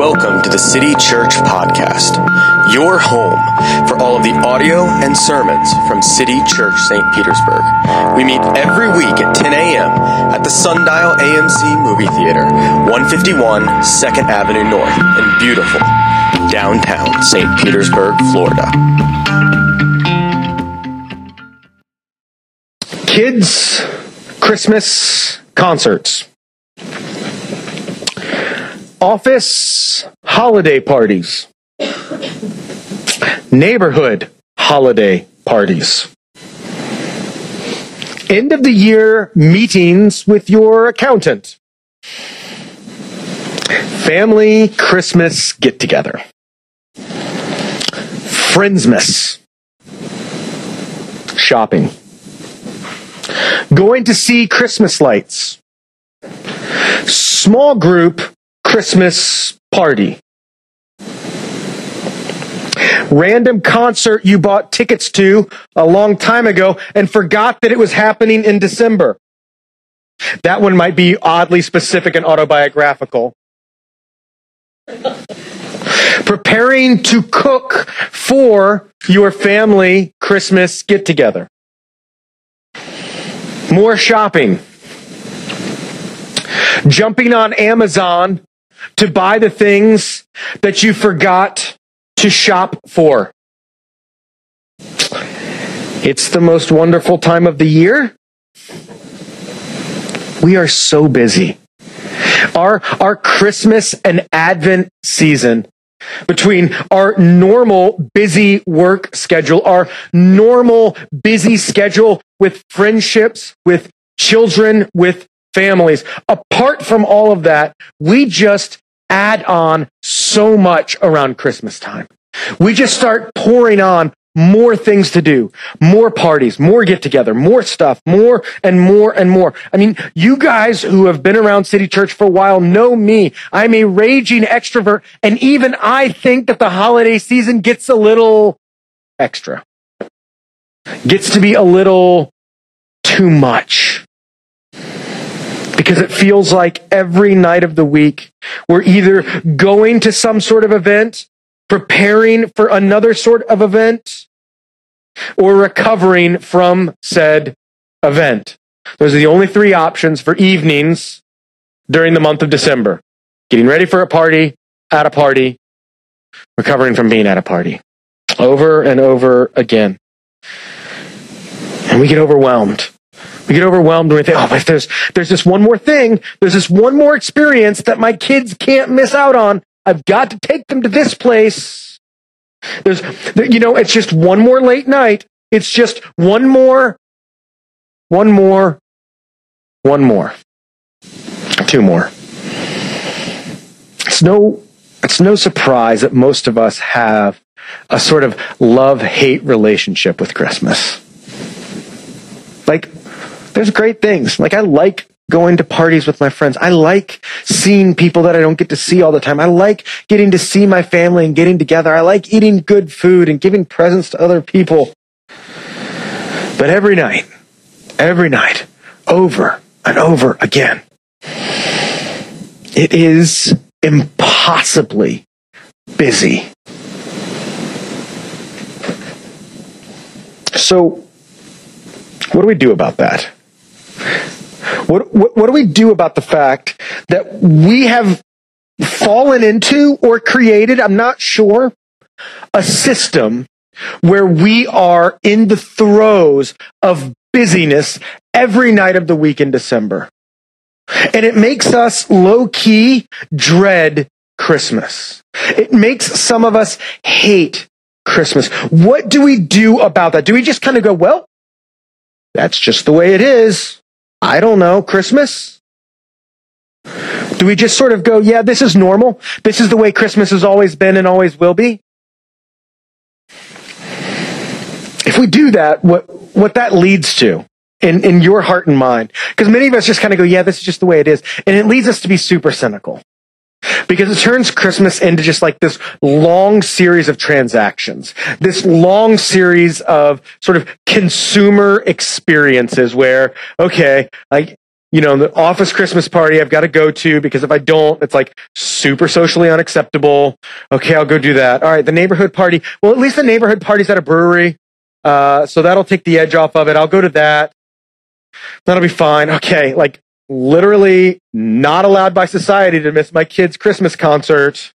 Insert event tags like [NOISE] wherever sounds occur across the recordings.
Welcome to the City Church Podcast, your home for all of the audio and sermons from City Church St. Petersburg. We meet every week at 10 a.m. at the Sundial AMC Movie Theater, 151 2nd Avenue North in beautiful downtown St. Petersburg, Florida. Kids Christmas concerts. Office holiday parties. Neighborhood holiday parties. End of the year meetings with your accountant. Family Christmas get together. Friendsmas. Shopping. Going to see Christmas lights. Small group Christmas party. Random concert you bought tickets to a long time ago and forgot that it was happening in December. That one might be oddly specific and autobiographical. Preparing to cook for your family Christmas get together. More shopping. Jumping on Amazon to buy the things that you forgot to shop for. It's the most wonderful time of the year. We are so busy. Our, our Christmas and Advent season between our normal busy work schedule, our normal busy schedule with friendships, with children, with families. Apart from all of that, we just add on so much around Christmas time. We just start pouring on more things to do, more parties, more get together, more stuff, more and more and more. I mean, you guys who have been around City Church for a while know me. I'm a raging extrovert, and even I think that the holiday season gets a little extra. Gets to be a little too much. Because it feels like every night of the week, we're either going to some sort of event preparing for another sort of event, or recovering from said event. Those are the only three options for evenings during the month of December. Getting ready for a party, at a party, recovering from being at a party. Over and over again. And we get overwhelmed. We get overwhelmed when we think, oh, if there's, there's this one more thing, there's this one more experience that my kids can't miss out on. I've got to take them to this place. There's, you know, it's just one more late night. It's just one more, one more, one more, two more. It's no, it's no surprise that most of us have a sort of love hate relationship with Christmas. Like, there's great things. Like, I like going to parties with my friends. I like seeing people that I don't get to see all the time. I like getting to see my family and getting together. I like eating good food and giving presents to other people. But every night, every night, over and over again, it is impossibly busy. So, what do we do about that? What, what, what do we do about the fact that we have fallen into or created, I'm not sure, a system where we are in the throes of busyness every night of the week in December. And it makes us low key dread Christmas. It makes some of us hate Christmas. What do we do about that? Do we just kind of go, well, that's just the way it is. I don't know, Christmas? Do we just sort of go, yeah, this is normal? This is the way Christmas has always been and always will be? If we do that, what, what that leads to in, in your heart and mind, because many of us just kind of go, yeah, this is just the way it is. And it leads us to be super cynical. Because it turns Christmas into just like this long series of transactions, this long series of sort of consumer experiences where, okay, like you know, the office Christmas party I've got to go to because if I don't, it's like super socially unacceptable. Okay, I'll go do that. All right, the neighborhood party. Well, at least the neighborhood party's at a brewery. Uh, so that'll take the edge off of it. I'll go to that. That'll be fine. Okay, like literally not allowed by society to miss my kid's Christmas concert.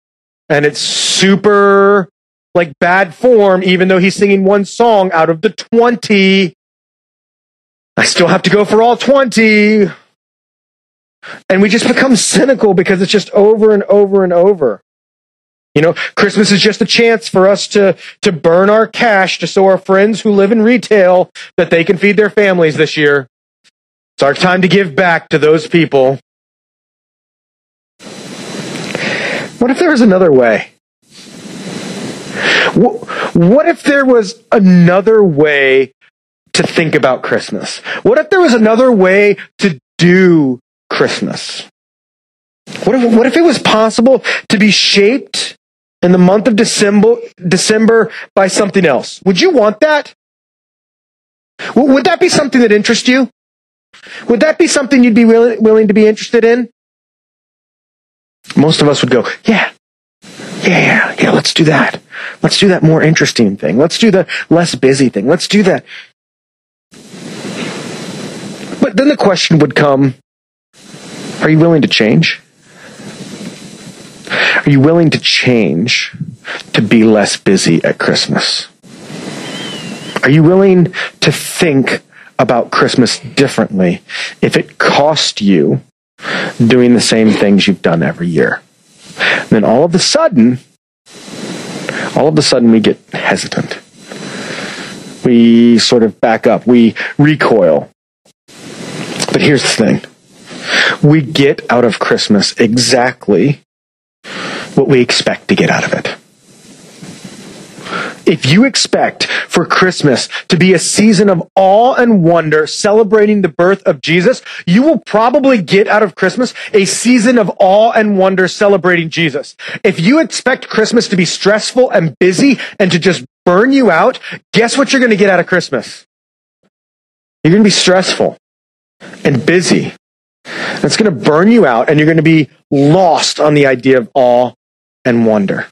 And it's super like bad form, even though he's singing one song out of the 20. I still have to go for all 20. And we just become cynical because it's just over and over and over. You know, Christmas is just a chance for us to, to burn our cash to show our friends who live in retail that they can feed their families this year. It's our time to give back to those people. What if there was another way? What if there was another way to think about Christmas? What if there was another way to do Christmas? What if, what if it was possible to be shaped in the month of December, December by something else? Would you want that? Would that be something that interests you? Would that be something you'd be willing, willing to be interested in? Most of us would go, yeah, yeah, yeah, yeah, let's do that. Let's do that more interesting thing. Let's do the less busy thing. Let's do that. But then the question would come, are you willing to change? Are you willing to change to be less busy at Christmas? Are you willing to think about Christmas differently if it cost you doing the same things you've done every year? then all of a sudden, all of a sudden we get hesitant. We sort of back up. We recoil. But here's the thing we get out of Christmas exactly what we expect to get out of it. If you expect for Christmas to be a season of awe and wonder celebrating the birth of Jesus, you will probably get out of Christmas a season of awe and wonder celebrating Jesus. If you expect Christmas to be stressful and busy and to just burn you out, guess what you're going to get out of Christmas? You're going to be stressful and busy. It's going to burn you out and you're going to be lost on the idea of awe and wonder.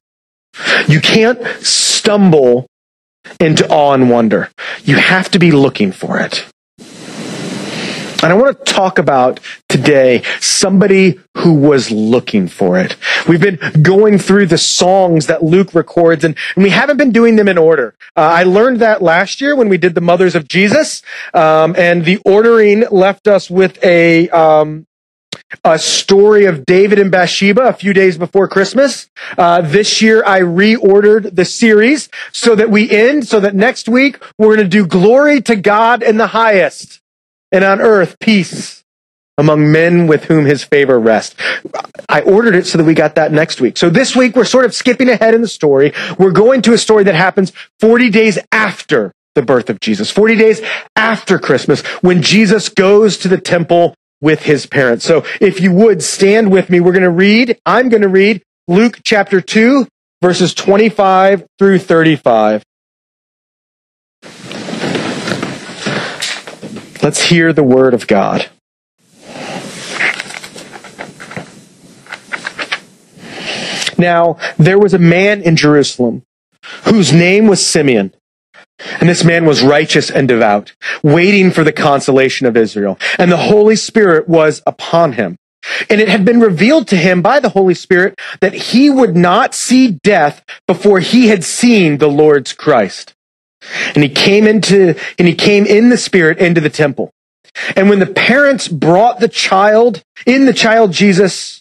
You can't stumble into awe and wonder. You have to be looking for it. And I want to talk about today somebody who was looking for it. We've been going through the songs that Luke records and, and we haven't been doing them in order. Uh, I learned that last year when we did the Mothers of Jesus. Um, and the ordering left us with a, um, a story of David and Bathsheba a few days before Christmas. Uh, this year I reordered the series so that we end, so that next week we're going to do glory to God in the highest and on earth peace among men with whom his favor rests. I ordered it so that we got that next week. So this week we're sort of skipping ahead in the story. We're going to a story that happens 40 days after the birth of Jesus, 40 days after Christmas, when Jesus goes to the temple with his parents. So if you would stand with me, we're going to read, I'm going to read Luke chapter 2, verses 25 through 35. Let's hear the word of God. Now, there was a man in Jerusalem whose name was Simeon. And this man was righteous and devout, waiting for the consolation of Israel. And the Holy Spirit was upon him. And it had been revealed to him by the Holy Spirit that he would not see death before he had seen the Lord's Christ. And he came into, and he came in the Spirit into the temple. And when the parents brought the child, in the child Jesus,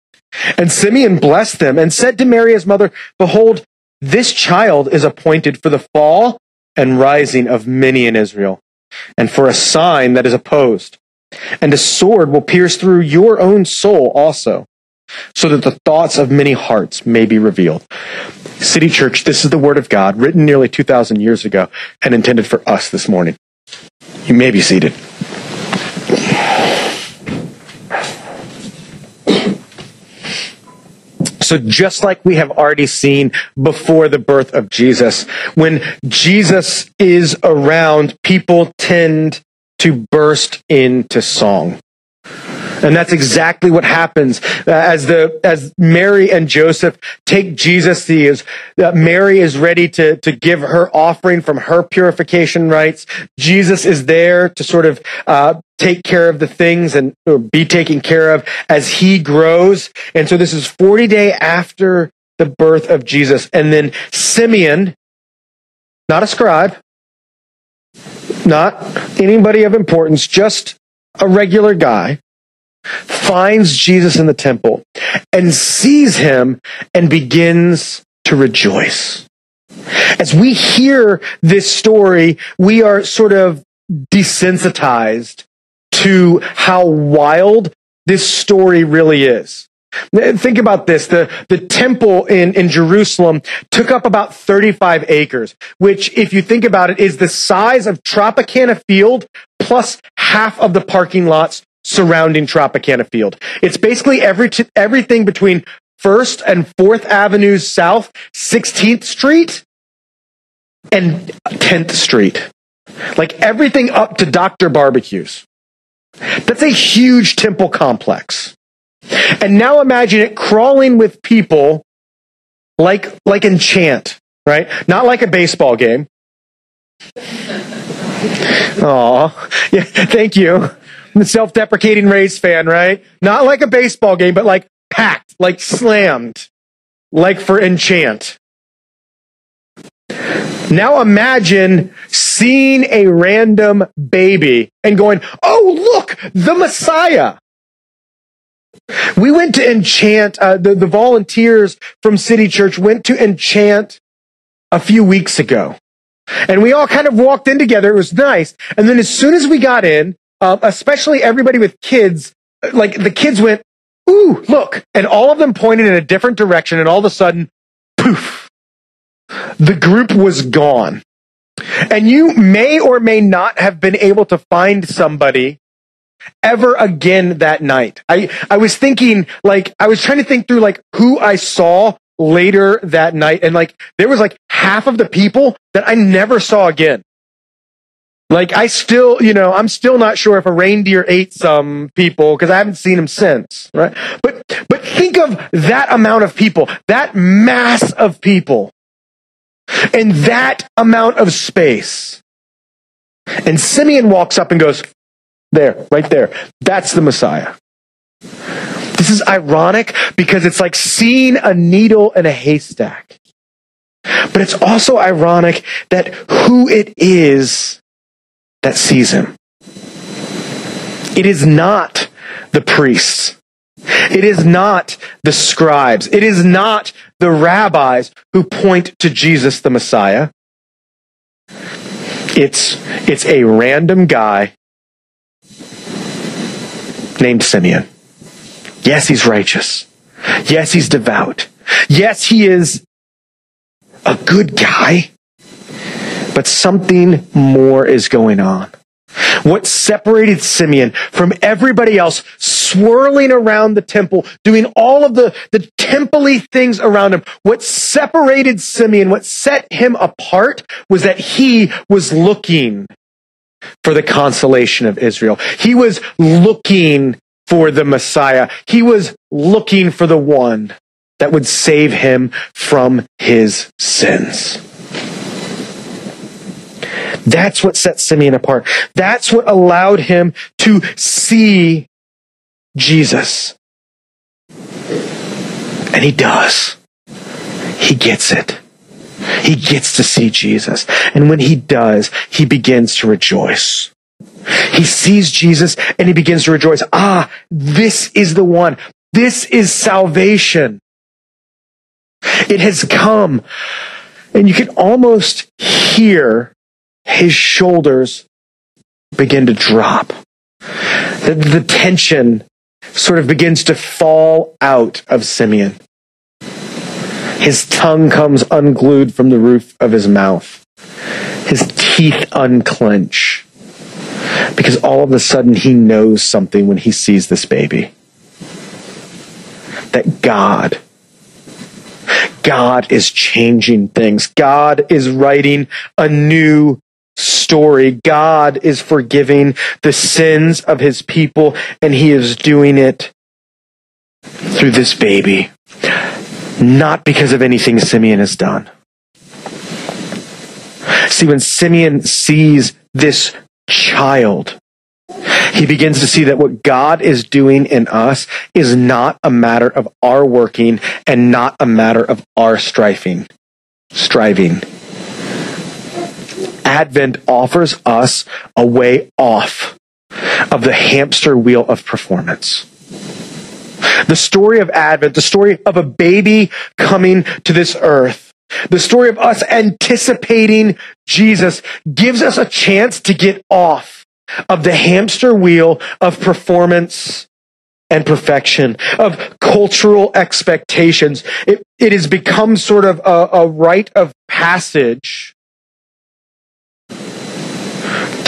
And Simeon blessed them and said to Mary his mother, Behold, this child is appointed for the fall and rising of many in Israel, and for a sign that is opposed. and a sword will pierce through your own soul also, so that the thoughts of many hearts may be revealed. City Church, this is the Word of God, written nearly 2,000 years ago and intended for us this morning. You may be seated. So just like we have already seen before the birth of Jesus, when Jesus is around, people tend to burst into song. And that's exactly what happens uh, as the as Mary and Joseph take Jesus. The is uh, Mary is ready to to give her offering from her purification rites. Jesus is there to sort of uh, take care of the things and or be taken care of as he grows. And so this is 40 day after the birth of Jesus. And then Simeon, not a scribe, not anybody of importance, just a regular guy, finds Jesus in the temple and sees him and begins to rejoice. As we hear this story, we are sort of desensitized to how wild this story really is. Think about this. The, the temple in, in Jerusalem took up about 35 acres, which, if you think about it, is the size of Tropicana Field plus half of the parking lots surrounding Tropicana Field. It's basically every t- everything between First and Fourth Avenues South, 16th Street, and 10th Street. Like everything up to Dr. BBQ's. That's a huge temple complex. And now imagine it crawling with people like, like enchant, right? Not like a baseball game. [LAUGHS] Aw, [LAUGHS] yeah, thank you. I'm self-deprecating Rays fan, right? Not like a baseball game, but like packed, like slammed, like for enchant. Now imagine seeing a random baby and going, Oh, look, the Messiah. We went to enchant, uh, the, the volunteers from City Church went to enchant a few weeks ago. And we all kind of walked in together. It was nice. And then as soon as we got in, uh, especially everybody with kids, like the kids went, ooh, look. And all of them pointed in a different direction. And all of a sudden, poof, the group was gone. And you may or may not have been able to find somebody ever again that night. I, I was thinking, like, I was trying to think through, like, who I saw later that night. And, like, there was, like, half of the people that I never saw again. Like, I still, you know, I'm still not sure if a reindeer ate some people because I haven't seen them since, right? But, but think of that amount of people, that mass of people and that amount of space. And Simeon walks up and goes, There, right there. That's the Messiah. This is ironic because it's like seeing a needle in a haystack. But it's also ironic that who it is that sees him. It is not the priests. It is not the scribes. It is not the rabbis who point to Jesus the Messiah. It's, it's a random guy named Simeon. Yes, he's righteous. Yes, he's devout. Yes, he is a good guy. But something more is going on. What separated Simeon from everybody else swirling around the temple, doing all of the, the temple things around him, what separated Simeon, what set him apart was that he was looking for the consolation of Israel. He was looking for the Messiah. He was looking for the one that would save him from his sins. That's what set Simeon apart. That's what allowed him to see Jesus. And he does. He gets it. He gets to see Jesus. And when he does, he begins to rejoice. He sees Jesus and he begins to rejoice. Ah, this is the one. This is salvation. It has come. And you can almost hear his shoulders begin to drop. the, the tension sort of begins to fall out of Simeon. His tongue comes unglued from the roof of his mouth. His teeth unclench. Because all of a sudden he knows something when he sees this baby. That God, God is changing things. God is writing a new story. God is forgiving the sins of his people, and he is doing it through this baby. Not because of anything Simeon has done. See, when Simeon sees this child, he begins to see that what God is doing in us is not a matter of our working and not a matter of our striving. Striving. Advent offers us a way off of the hamster wheel of performance. The story of Advent, the story of a baby coming to this earth, the story of us anticipating Jesus gives us a chance to get off of the hamster wheel of performance and perfection, of cultural expectations. It, it has become sort of a, a rite of passage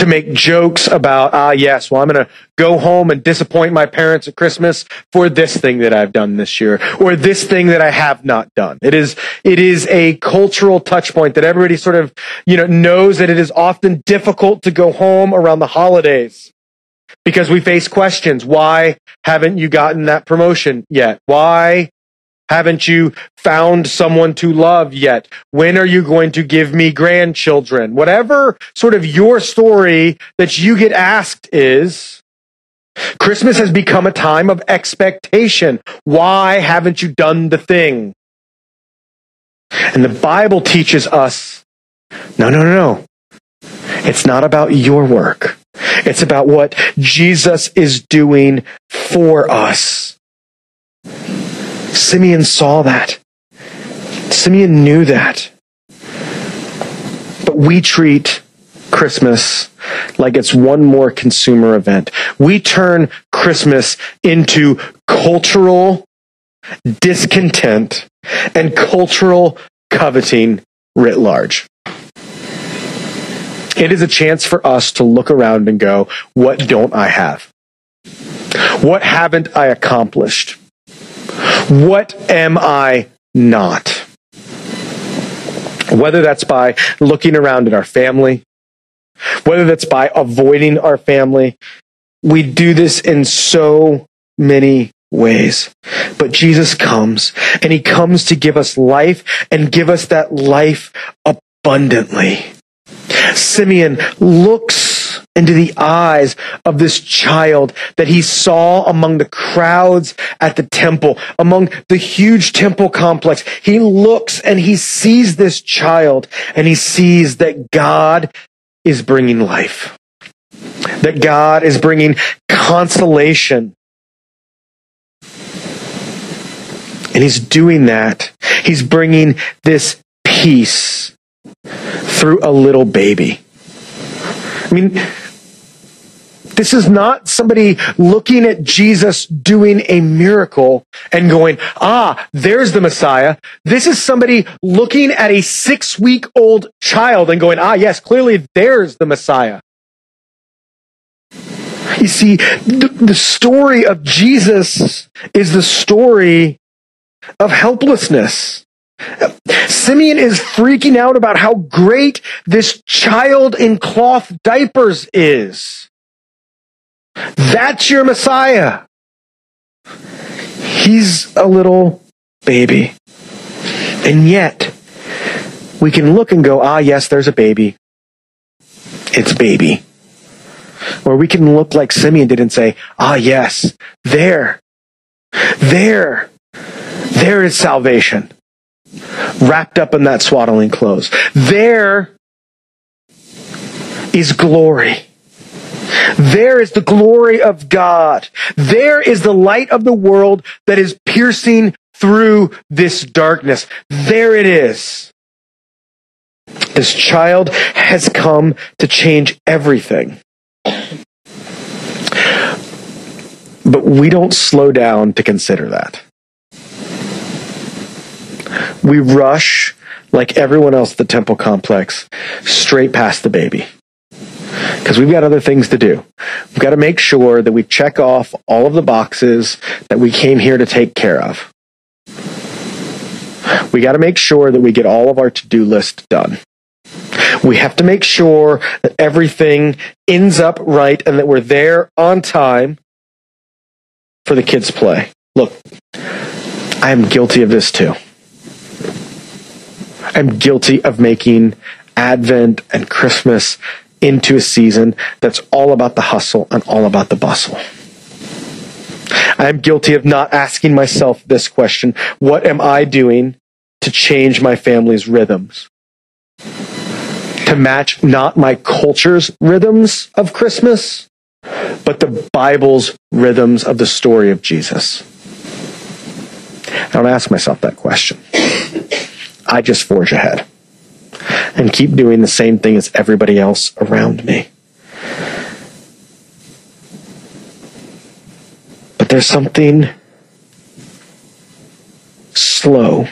to make jokes about, ah, yes, well, I'm going to go home and disappoint my parents at Christmas for this thing that I've done this year or this thing that I have not done. It is, it is a cultural touch point that everybody sort of, you know, knows that it is often difficult to go home around the holidays because we face questions. Why haven't you gotten that promotion yet? Why haven't you found someone to love yet? When are you going to give me grandchildren? Whatever sort of your story that you get asked is, Christmas has become a time of expectation. Why haven't you done the thing? And the Bible teaches us, no, no, no, no. It's not about your work. It's about what Jesus is doing for us. Simeon saw that. Simeon knew that. But we treat Christmas like it's one more consumer event. We turn Christmas into cultural discontent and cultural coveting writ large. It is a chance for us to look around and go, what don't I have? What haven't I accomplished? What am I not? Whether that's by looking around at our family, whether that's by avoiding our family, we do this in so many ways. But Jesus comes and he comes to give us life and give us that life abundantly. Simeon looks into the eyes of this child that he saw among the crowds at the temple, among the huge temple complex. He looks and he sees this child and he sees that God is bringing life, that God is bringing consolation. And he's doing that. He's bringing this peace through a little baby. I mean, this is not somebody looking at Jesus doing a miracle and going, ah, there's the Messiah. This is somebody looking at a six week old child and going, ah, yes, clearly there's the Messiah. You see, the, the story of Jesus is the story of helplessness. Simeon is freaking out about how great this child in cloth diapers is. That's your Messiah. He's a little baby. And yet, we can look and go, ah, yes, there's a baby. It's baby. Or we can look like Simeon did and say, ah, yes, there, there, there is salvation wrapped up in that swaddling clothes. There is glory. There is the glory of God. There is the light of the world that is piercing through this darkness. There it is. This child has come to change everything. But we don't slow down to consider that. We rush, like everyone else at the temple complex, straight past the baby. Because we've got other things to do. We've got to make sure that we check off all of the boxes that we came here to take care of. We got to make sure that we get all of our to do list done. We have to make sure that everything ends up right and that we're there on time for the kids' play. Look, I am guilty of this too. I'm guilty of making Advent and Christmas into a season that's all about the hustle and all about the bustle. I'm guilty of not asking myself this question What am I doing to change my family's rhythms? To match not my culture's rhythms of Christmas, but the Bible's rhythms of the story of Jesus. I don't ask myself that question. I just forge ahead and keep doing the same thing as everybody else around me. But there's something slow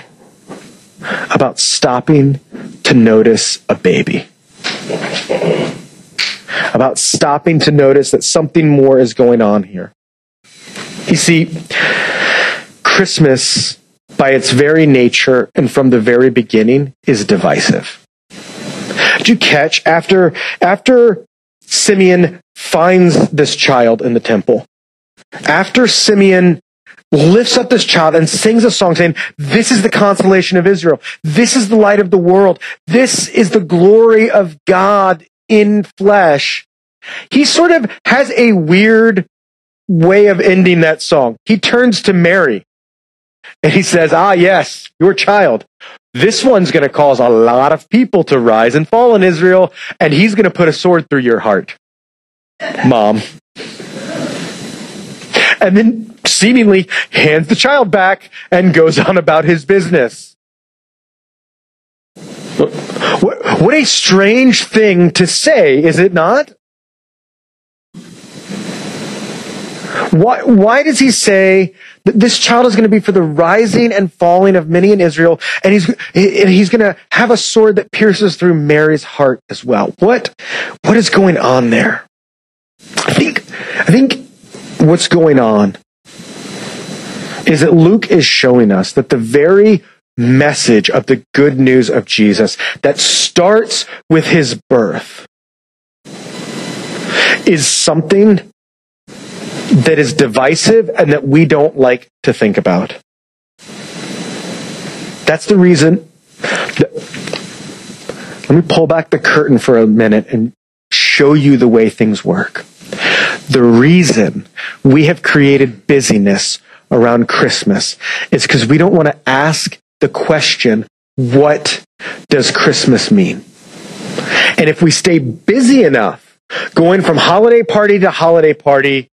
about stopping to notice a baby. About stopping to notice that something more is going on here. You see, Christmas by its very nature and from the very beginning is divisive. Did you catch after, after Simeon finds this child in the temple, after Simeon lifts up this child and sings a song saying, this is the consolation of Israel. This is the light of the world. This is the glory of God in flesh. He sort of has a weird way of ending that song. He turns to Mary and he says, Ah, yes, your child. This one's going to cause a lot of people to rise and fall in Israel, and he's going to put a sword through your heart. Mom. And then seemingly hands the child back and goes on about his business. What a strange thing to say, is it not? Why, why does he say that this child is going to be for the rising and falling of many in Israel, and he's, he's going to have a sword that pierces through Mary's heart as well? What, what is going on there? I think, I think what's going on is that Luke is showing us that the very message of the good news of Jesus that starts with his birth is something that is divisive and that we don't like to think about. That's the reason. That, let me pull back the curtain for a minute and show you the way things work. The reason we have created busyness around Christmas is because we don't want to ask the question, what does Christmas mean? And if we stay busy enough, going from holiday party to holiday party,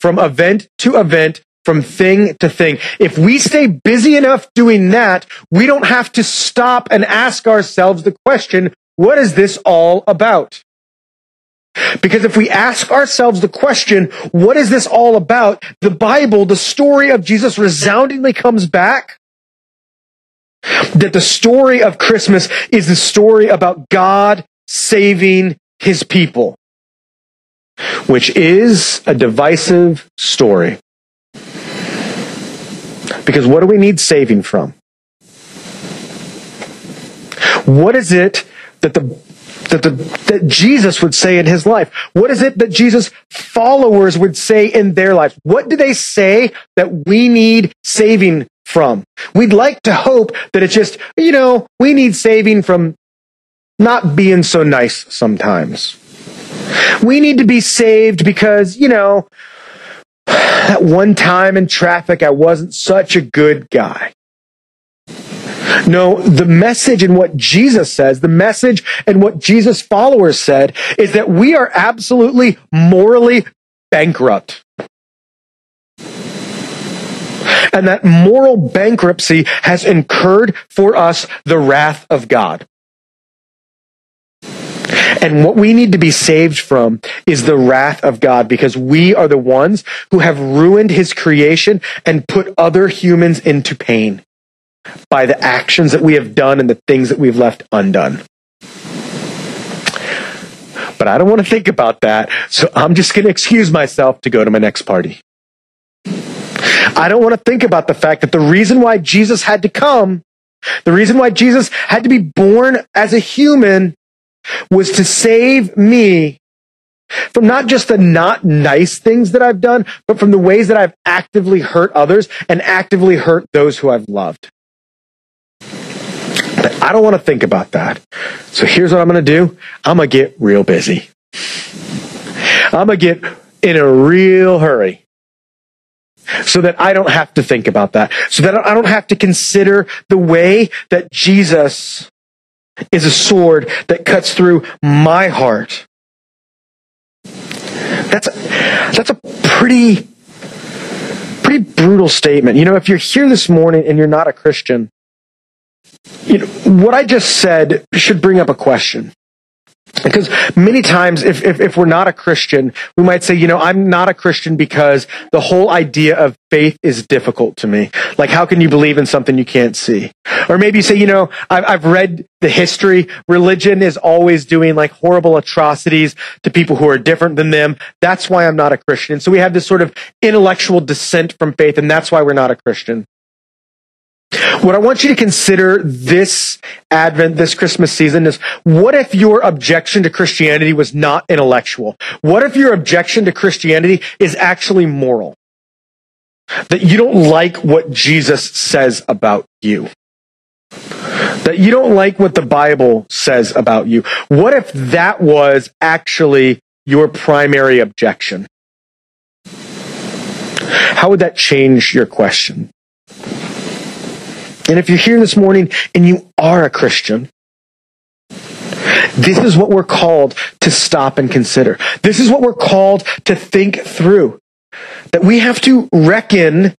from event to event, from thing to thing. If we stay busy enough doing that, we don't have to stop and ask ourselves the question, what is this all about? Because if we ask ourselves the question, what is this all about? The Bible, the story of Jesus resoundingly comes back that the story of Christmas is the story about God saving his people which is a divisive story. Because what do we need saving from? What is it that the that, the, that Jesus would say in his life? What is it that Jesus' followers would say in their lives? What do they say that we need saving from? We'd like to hope that it's just, you know, we need saving from not being so nice sometimes. We need to be saved because, you know, that one time in traffic, I wasn't such a good guy. No, the message and what Jesus says, the message and what Jesus' followers said is that we are absolutely morally bankrupt. And that moral bankruptcy has incurred for us the wrath of God. And what we need to be saved from is the wrath of God because we are the ones who have ruined his creation and put other humans into pain by the actions that we have done and the things that we've left undone. But I don't want to think about that, so I'm just going to excuse myself to go to my next party. I don't want to think about the fact that the reason why Jesus had to come, the reason why Jesus had to be born as a human was to save me from not just the not nice things that I've done, but from the ways that I've actively hurt others and actively hurt those who I've loved. But I don't want to think about that. So here's what I'm going to do. I'm going to get real busy. I'm going to get in a real hurry so that I don't have to think about that. So that I don't have to consider the way that Jesus is a sword that cuts through my heart. That's that's a pretty pretty brutal statement. You know, if you're here this morning and you're not a Christian, you know, what I just said should bring up a question. Because many times, if, if, if, we're not a Christian, we might say, you know, I'm not a Christian because the whole idea of faith is difficult to me. Like, how can you believe in something you can't see? Or maybe you say, you know, I've, I've read the history. Religion is always doing like horrible atrocities to people who are different than them. That's why I'm not a Christian. So we have this sort of intellectual dissent from faith, and that's why we're not a Christian. What I want you to consider this Advent, this Christmas season is what if your objection to Christianity was not intellectual? What if your objection to Christianity is actually moral? That you don't like what Jesus says about you. That you don't like what the Bible says about you. What if that was actually your primary objection? How would that change your question? And if you're here this morning and you are a Christian, this is what we're called to stop and consider. This is what we're called to think through. That we have to reckon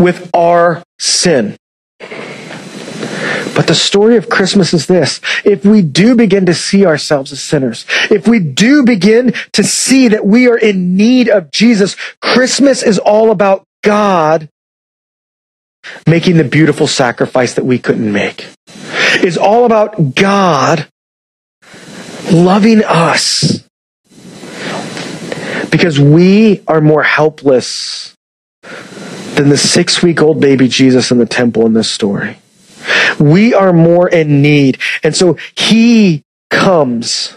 with our sin. But the story of Christmas is this. If we do begin to see ourselves as sinners, if we do begin to see that we are in need of Jesus, Christmas is all about God making the beautiful sacrifice that we couldn't make. Is all about God loving us because we are more helpless than the six week old baby Jesus in the temple in this story. We are more in need. And so he comes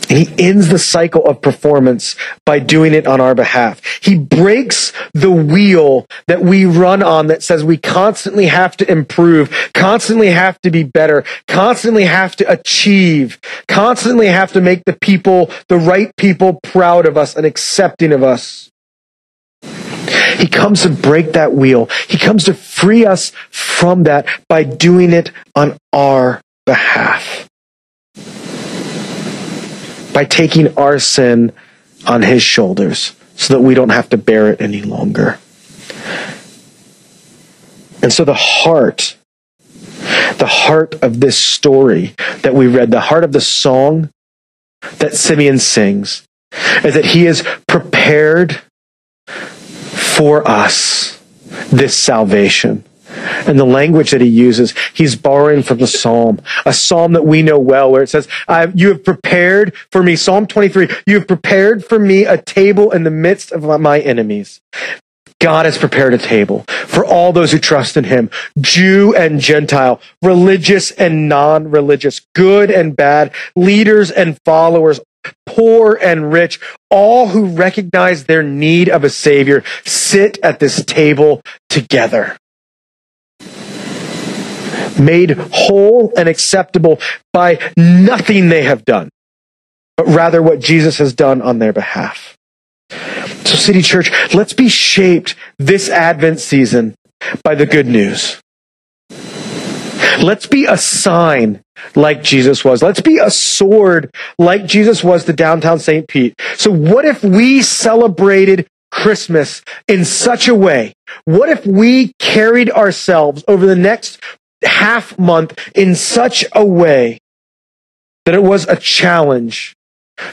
And he ends the cycle of performance by doing it on our behalf. He breaks the wheel that we run on that says we constantly have to improve, constantly have to be better, constantly have to achieve, constantly have to make the people, the right people proud of us and accepting of us. He comes to break that wheel. He comes to free us from that by doing it on our behalf by taking our sin on his shoulders so that we don't have to bear it any longer. And so the heart, the heart of this story that we read, the heart of the song that Simeon sings, is that he has prepared for us this salvation and the language that he uses, he's borrowing from the psalm, a psalm that we know well, where it says, You have prepared for me, Psalm 23, you have prepared for me a table in the midst of my enemies. God has prepared a table for all those who trust in him, Jew and Gentile, religious and non-religious, good and bad, leaders and followers, poor and rich, all who recognize their need of a savior sit at this table together made whole and acceptable by nothing they have done, but rather what Jesus has done on their behalf. So, City Church, let's be shaped this Advent season by the good news. Let's be a sign like Jesus was. Let's be a sword like Jesus was to downtown St. Pete. So what if we celebrated Christmas in such a way? What if we carried ourselves over the next half month in such a way that it was a challenge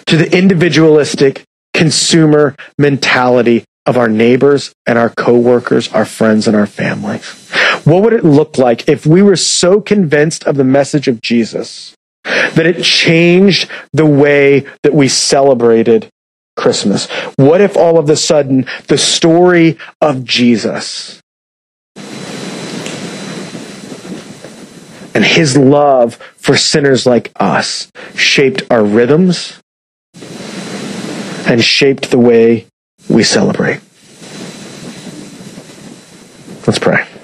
to the individualistic consumer mentality of our neighbors and our coworkers, our friends and our families. What would it look like if we were so convinced of the message of Jesus that it changed the way that we celebrated Christmas? What if all of a sudden the story of Jesus and his love for sinners like us shaped our rhythms and shaped the way we celebrate. Let's pray.